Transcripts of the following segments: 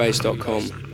Base.com.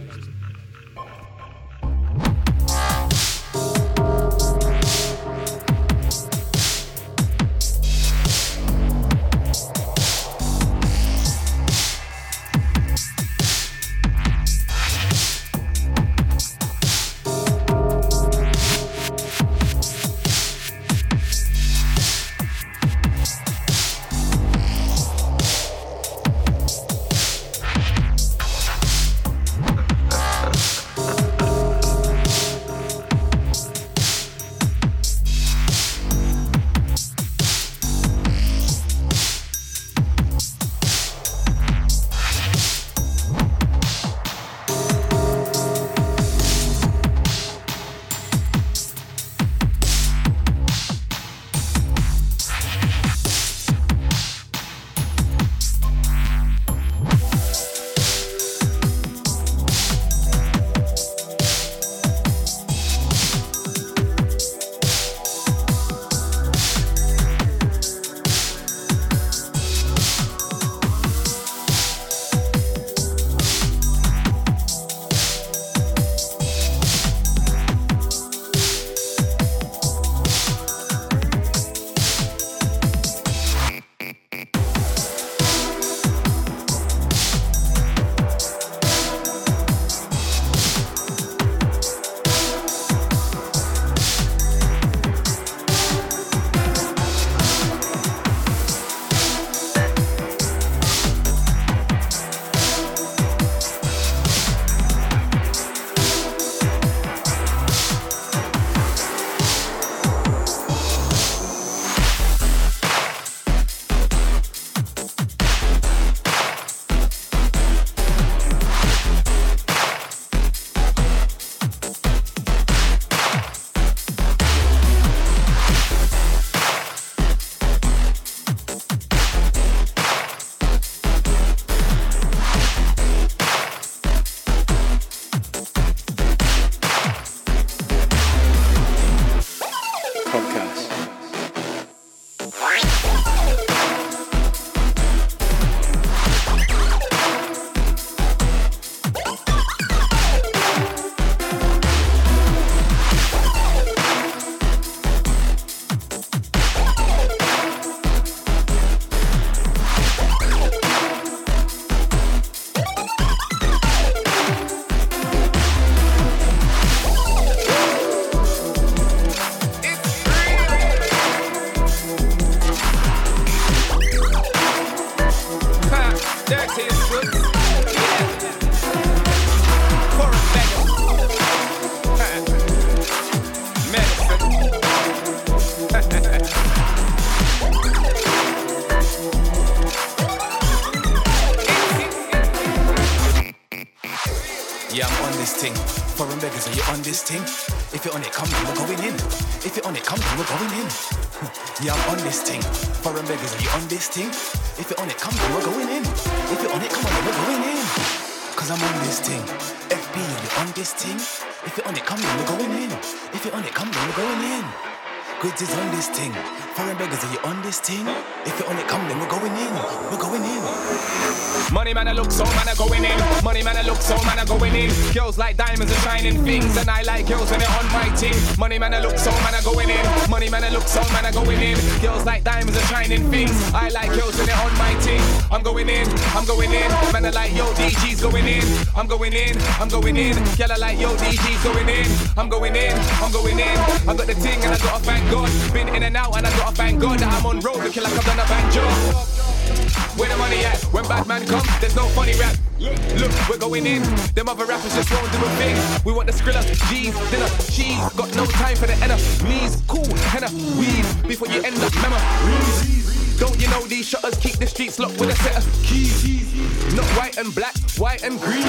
this thing. If you're on it, come on, we're going in. If you're on it, come on, we're going in. yeah, I'm on this thing. Foreign beggars, we on this thing. If you're on it, come on, we're going in. If you're on it, come on, we're going in. Cause I'm on this thing. FB, you on this thing. If you're on it, come on, we're going in. If you're on it, come on, we're going in. Grids is on this thing. Foreign beggars, are you on this thing? If you're on it, come then we're going in. We're going in. Money man, I look so man, I going in. Money man, I look so man, I going in. Girls like diamonds and shining things, and I like girls when they're on my team. Money man, I look so man, I going in. Money man, I look so man, I going in. Girls like diamonds and shining things, I like girls when they're on my team. I'm going in, I'm going in. Man, I like yo DG's going in. I'm going in, I'm going in. Girl, I like yo DG's going in. I'm going in, I'm going in. I got the ting and I got a bank. God. Been in and out, and I got a thank God that I'm on road looking like I've done a bang job. Where the money at? When bad man comes, there's no funny rap. Look, look, we're going in. Them other rappers just won't do a thing. We want the skrilla, G's, dinner, cheese. Got no time for the enemies. Cool, henna, weed. Before you end up, memories. Don't you know these shutters keep the streets locked with a set of keys? Not white and black, white and green.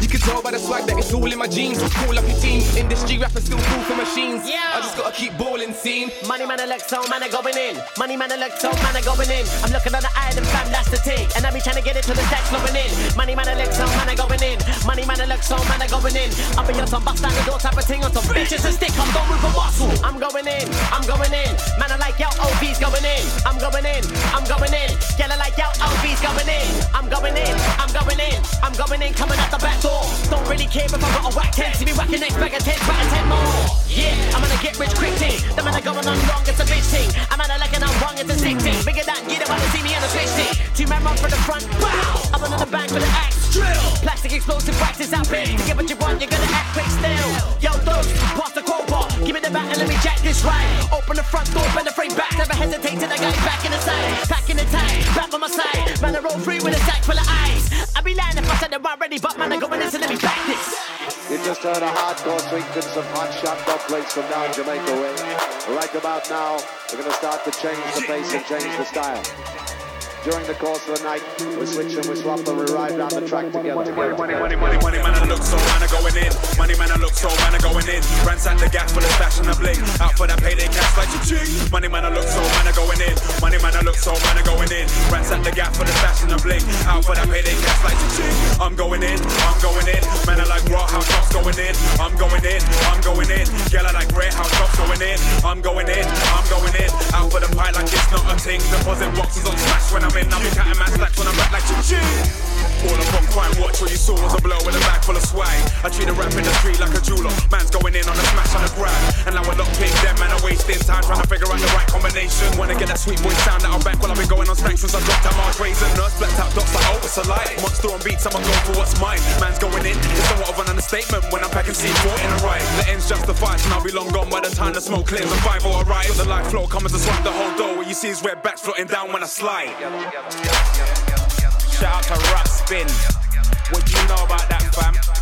You can tell by the swag that it's all in my jeans. Call up your team. Industry rappers still cool for machines. Yeah. I just gotta keep balling, scene. Money man, Electro, man, are going in. Money man, Electro, man, are going in. I'm looking on the island, fam, that's the thing. And I be trying to get it to the stacks flowing in. Money man, Electro, man, are going in. Money man, Electro, man, are going in. I'll be on some bust down the door type of thing on some bitches and stick. I'm going a muscle. I'm going in. I'm going in. Man, I like yo, OB's going in. I'm going in. I'm going in. I like yo, OB's going in. I'm going in. I'm going in. I'm going in. Coming out the back door. Don't really care if I got a whack 10. See me whacking next bag of 10, back 10 more. Yeah, I'm gonna get rich quick thing. The man are going on wrong, it's a bitch thing. I'm at a like and I'm wrong, it's a sick thing. Bigger than get when they see me in the switch thing. Two men run for the front, bow. I'm under the bank with an axe, drill. Plastic explosive practice out big. To get what you want, you're gonna act quick still. Yo, those, pass the crowbar. Give me the bat and let me jack this right. Open the front door, bend the frame back. Never hesitate till I got back in the side. Back in the tank, back on my side. Man, I roll free with a sack full of ice. I'd be lying if I said I'm ready, but man, I go in this and let me back this. You just heard a hardcore sequence some hot shot dub plates from down Jamaica way. Right about now, we're going to start to change the pace and change the style. During the course of the night, we switch and we swap and we ride down the track together. Money, money, money, money, money, man, I look so man, I going in. Money, man, I look so man, I going in. Ransack the gas for the stash and the bling. Out for that payday cash like a ching. Money, man, I look so man, I going in. Money, man, I look so man, I going in. Ransack the gas for the stash and the bling. Out for that payday cash like a ching. I'm going in, I'm going in. Man, I like raw house shops going in. I'm going in, I'm going in. Girl, I like red house shops going in. I'm going in, I'm going in. Out for the pie like it's not a thing. Deposit boxes on smash when I'm in. I'll be counting my stacks when I'm back like ching. All up on crime watch, what you saw was a blow with a bag full of swag. I treat a rap in the street like a jeweler. Man's going in on a smash on a grab. And now I lock pick them, man, I'm wasting time trying to figure out the right combination. Wanna get that sweet boy sound that I'm back while I've been going on stacks since I dropped out March Razor. Nurse blacked out dots like, oh, it's a lie. Monster on beats, I'ma go for what's mine. Man's going in, it's somewhat of an understatement when I'm packing C4 in a ride. The end's justified, and I'll be long gone by the time the smoke clears and 5 or arrive. The light flow comes to swap the whole door. What you see is red backs floating down when I slide. Shout out to Rap Spin. What do you know about that, fam?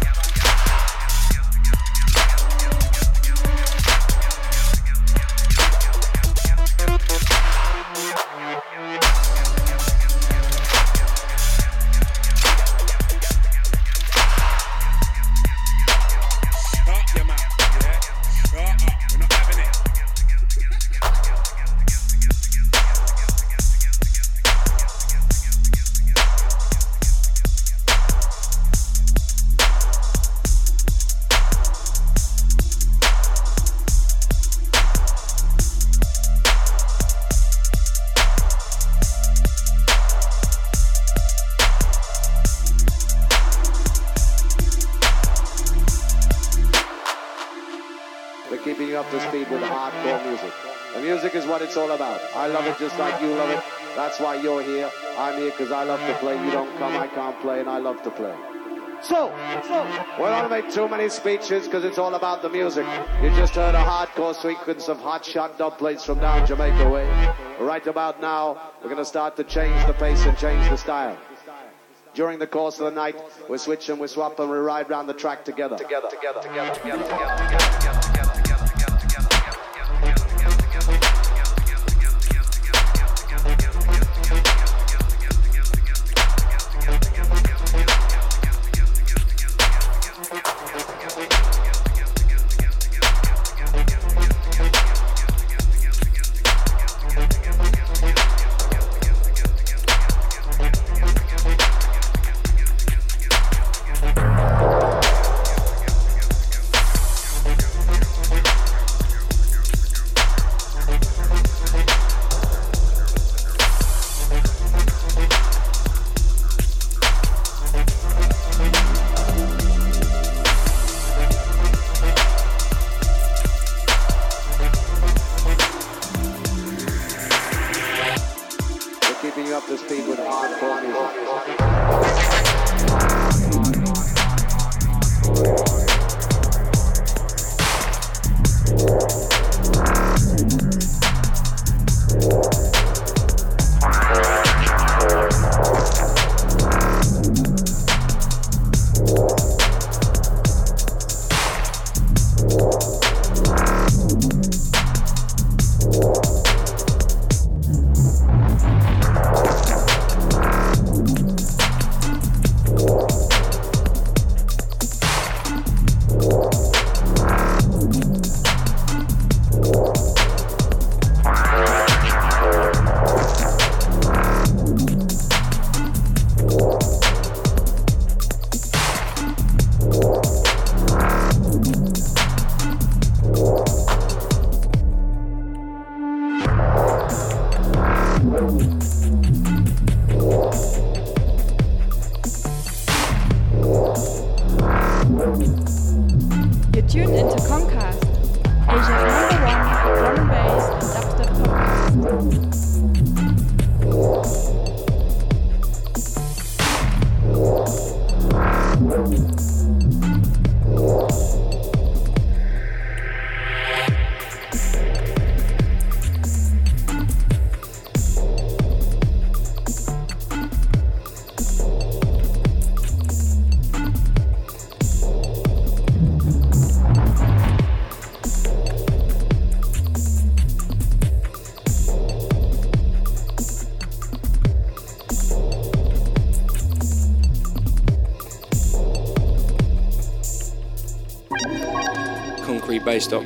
It's all about. I love it just like you love it. That's why you're here. I'm here because I love to play. You don't come, I can't play, and I love to play. So, so we don't make too many speeches because it's all about the music. You just heard a hardcore sequence of hot shot dub plates from down Jamaica way. Right about now, we're going to start to change the pace and change the style. During the course of the night, we switch and we swap and we ride round the track together. Together, together, together, together, together, together. esto.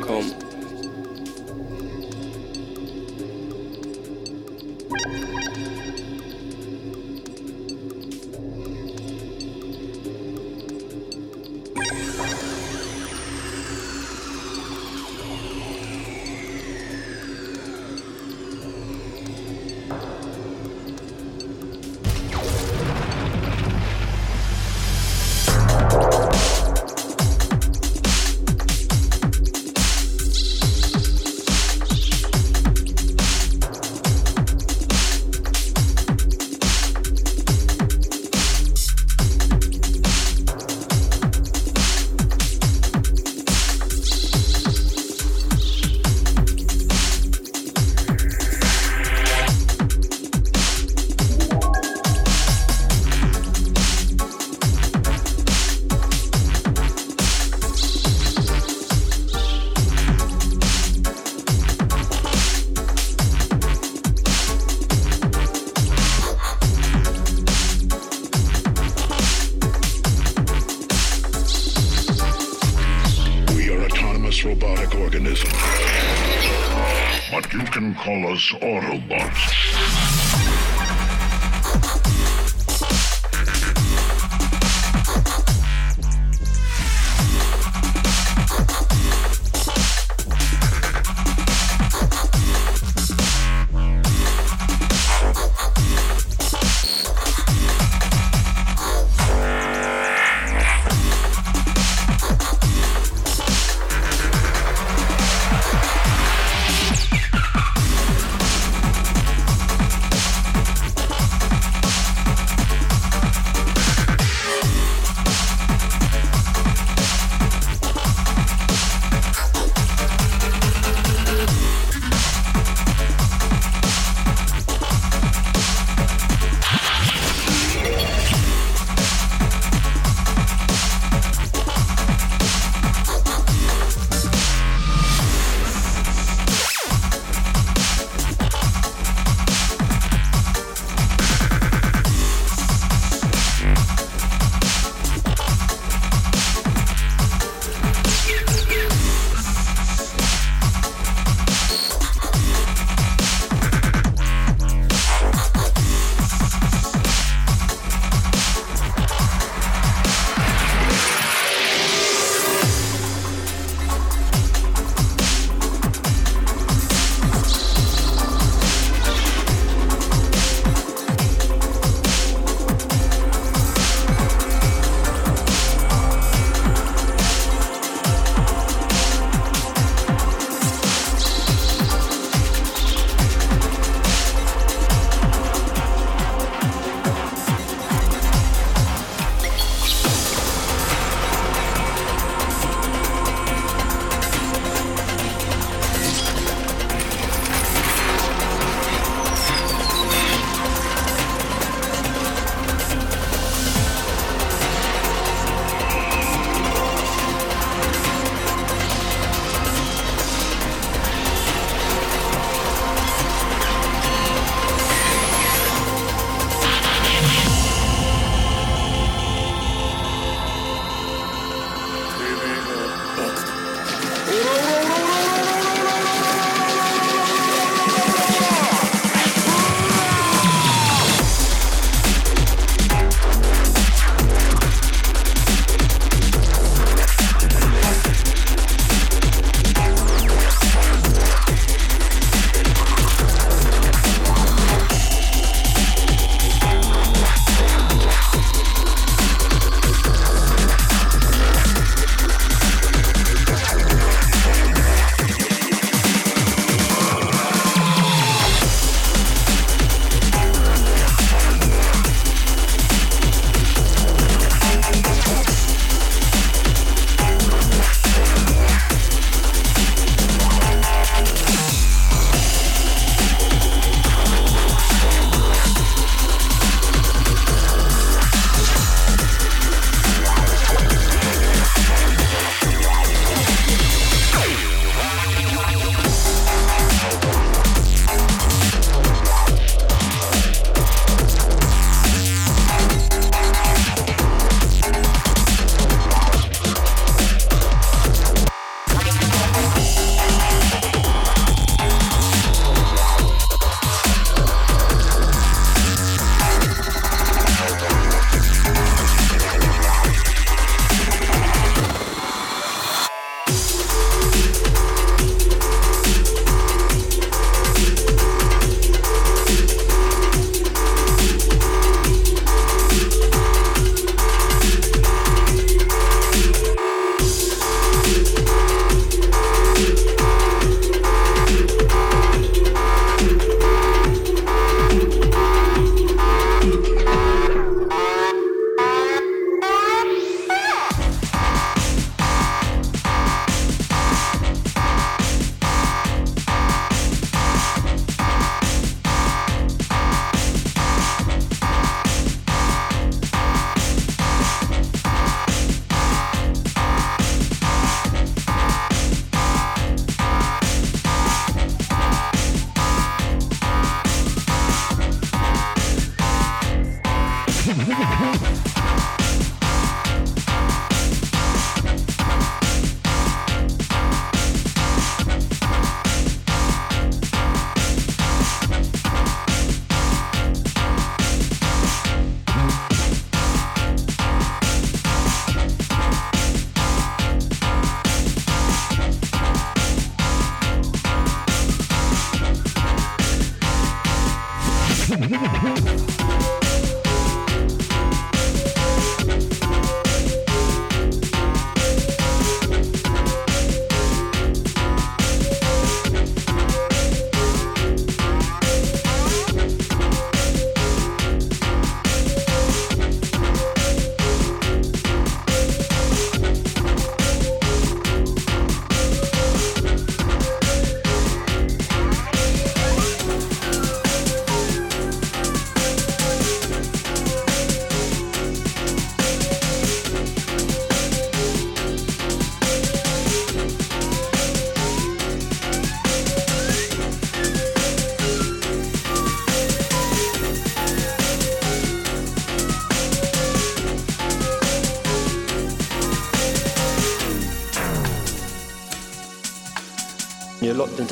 robotic organism. But you can call us Autobots.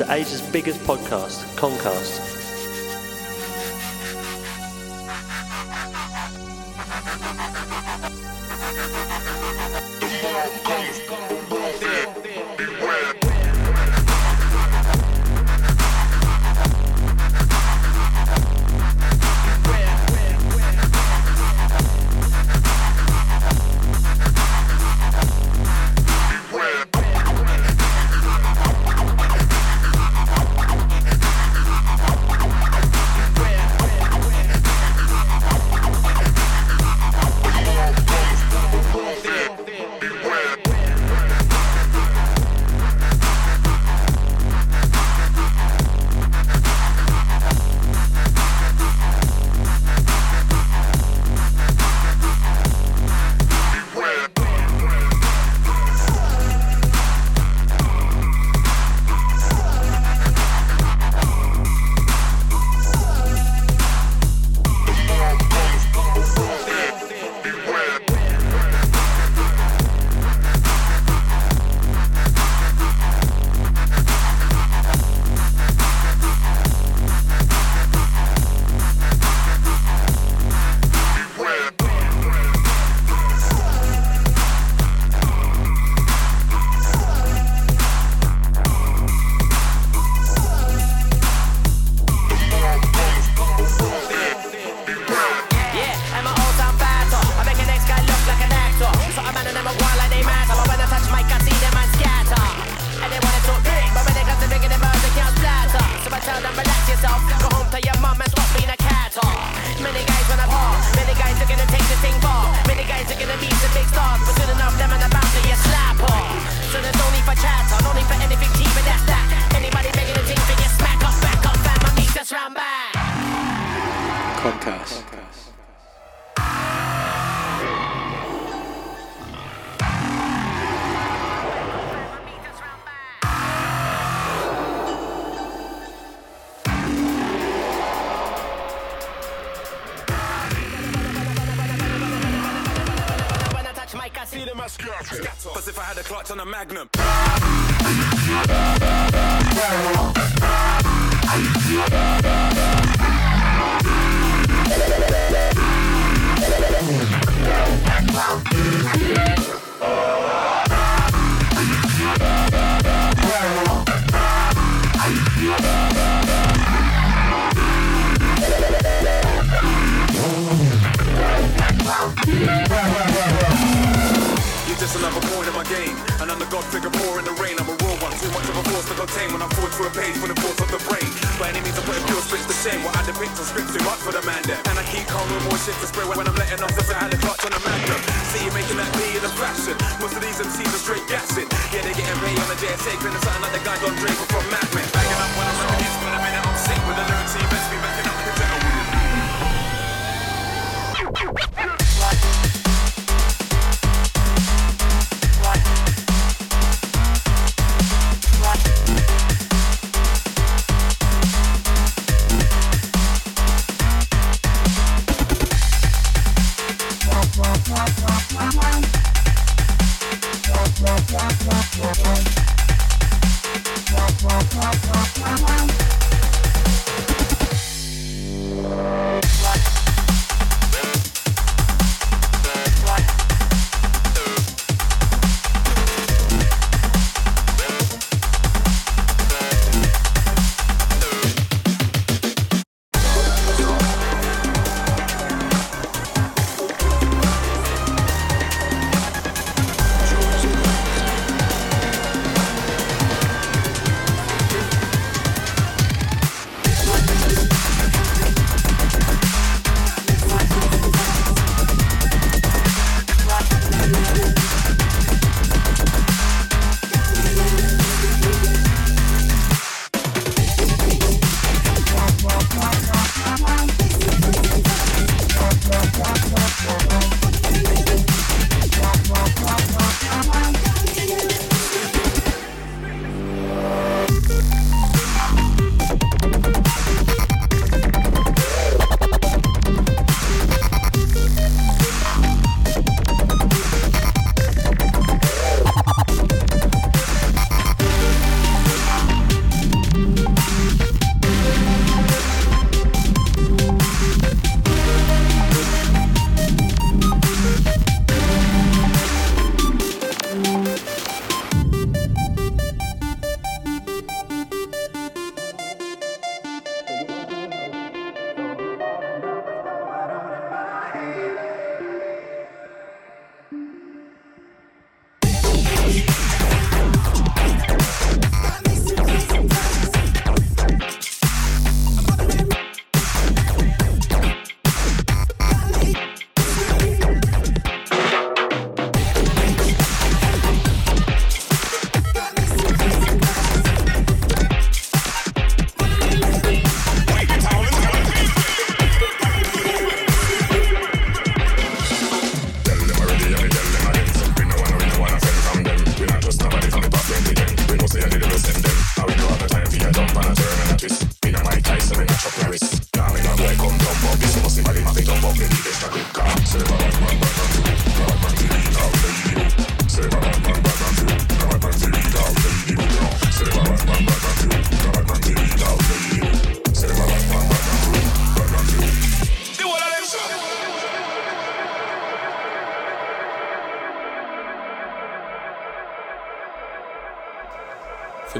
Asia's biggest podcast, Concast. shame what I depict on scripts too much for the man them. And I keep calm with more shit to spray when I'm letting off the had a clutch on the magnum. See you making that be in the fashion. Most of these MCs are straight gassing. Yeah, they're getting paid on the JSA, the sign like the guy don't drink.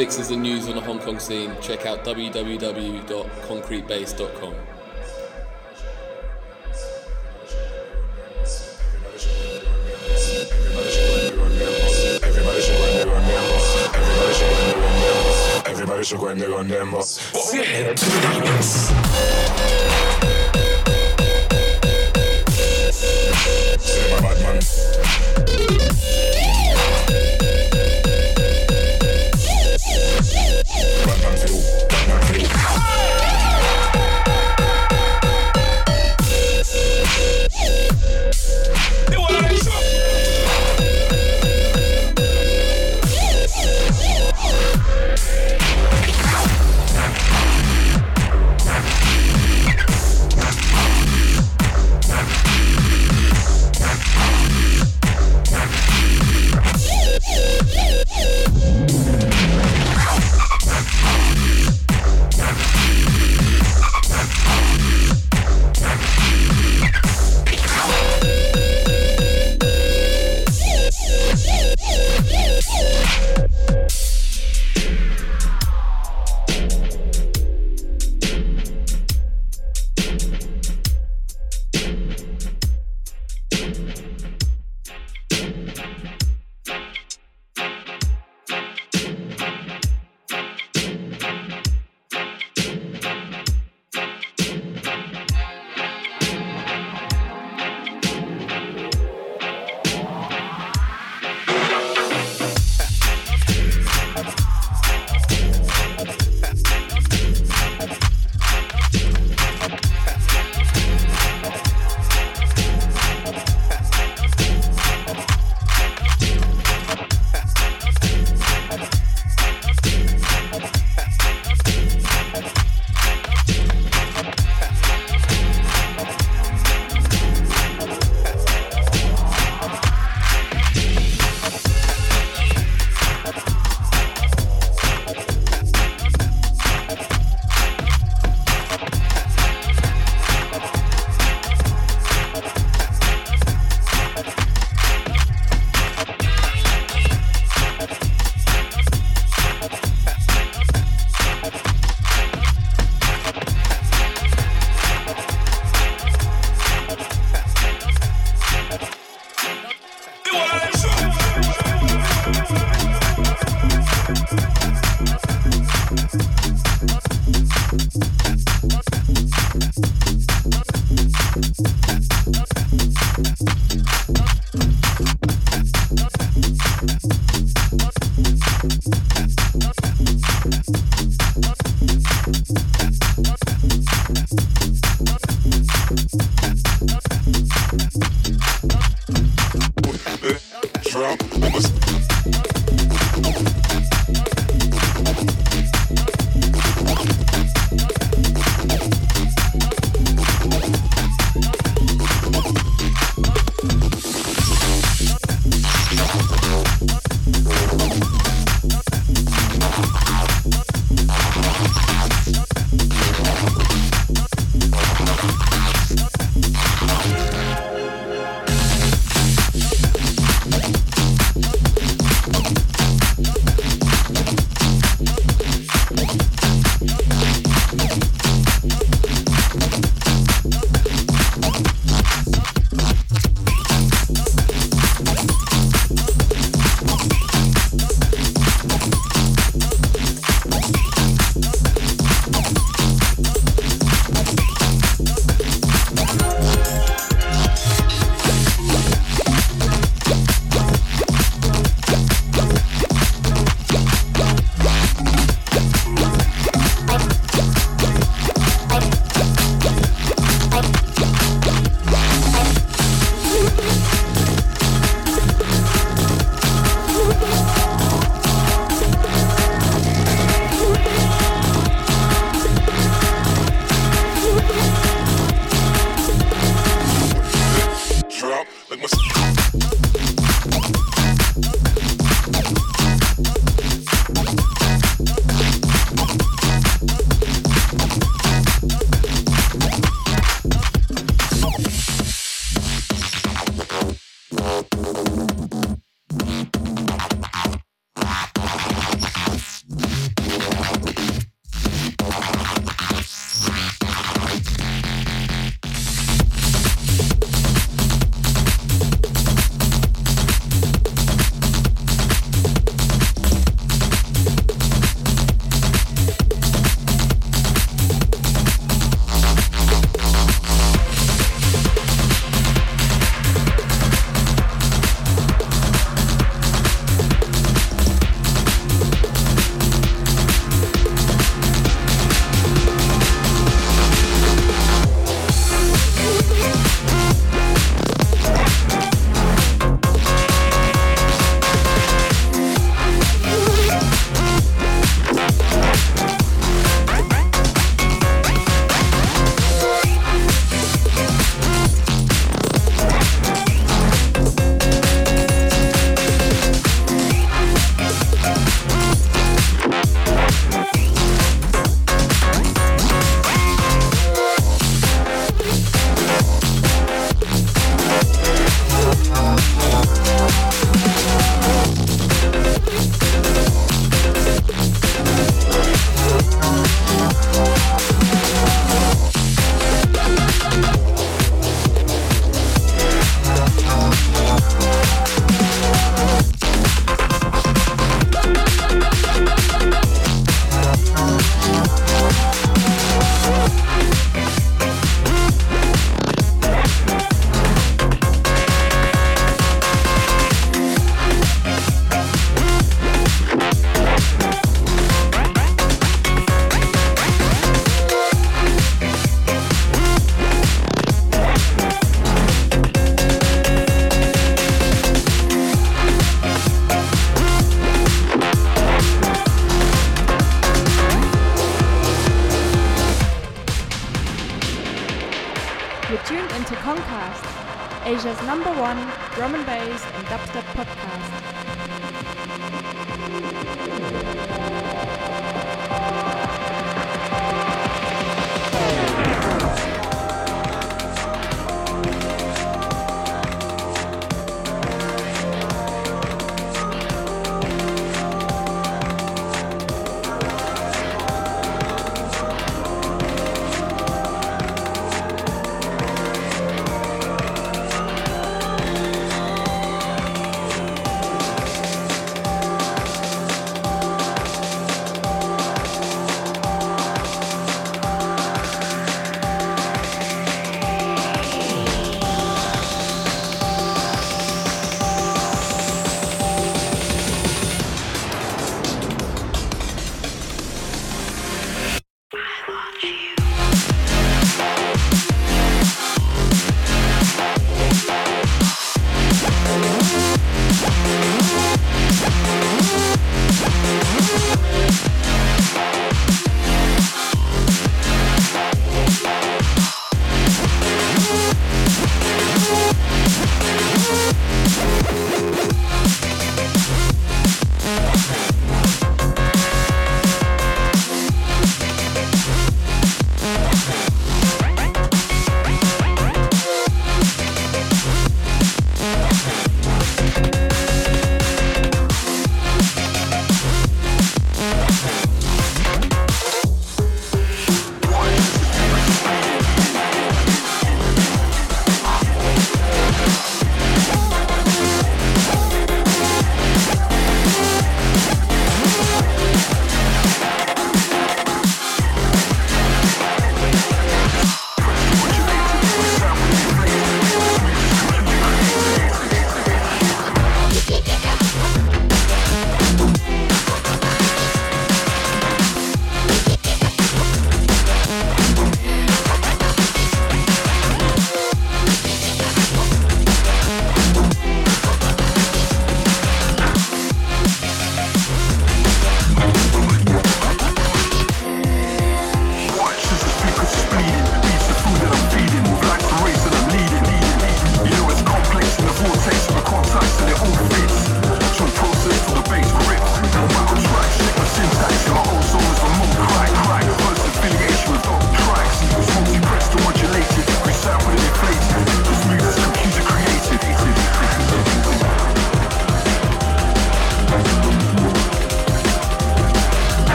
Mixes and news on the Hong Kong scene, check out www.concretebase.com. Everybody should go and run them boss.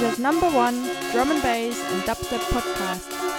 Asia's number one drum and bass and dubstep podcast.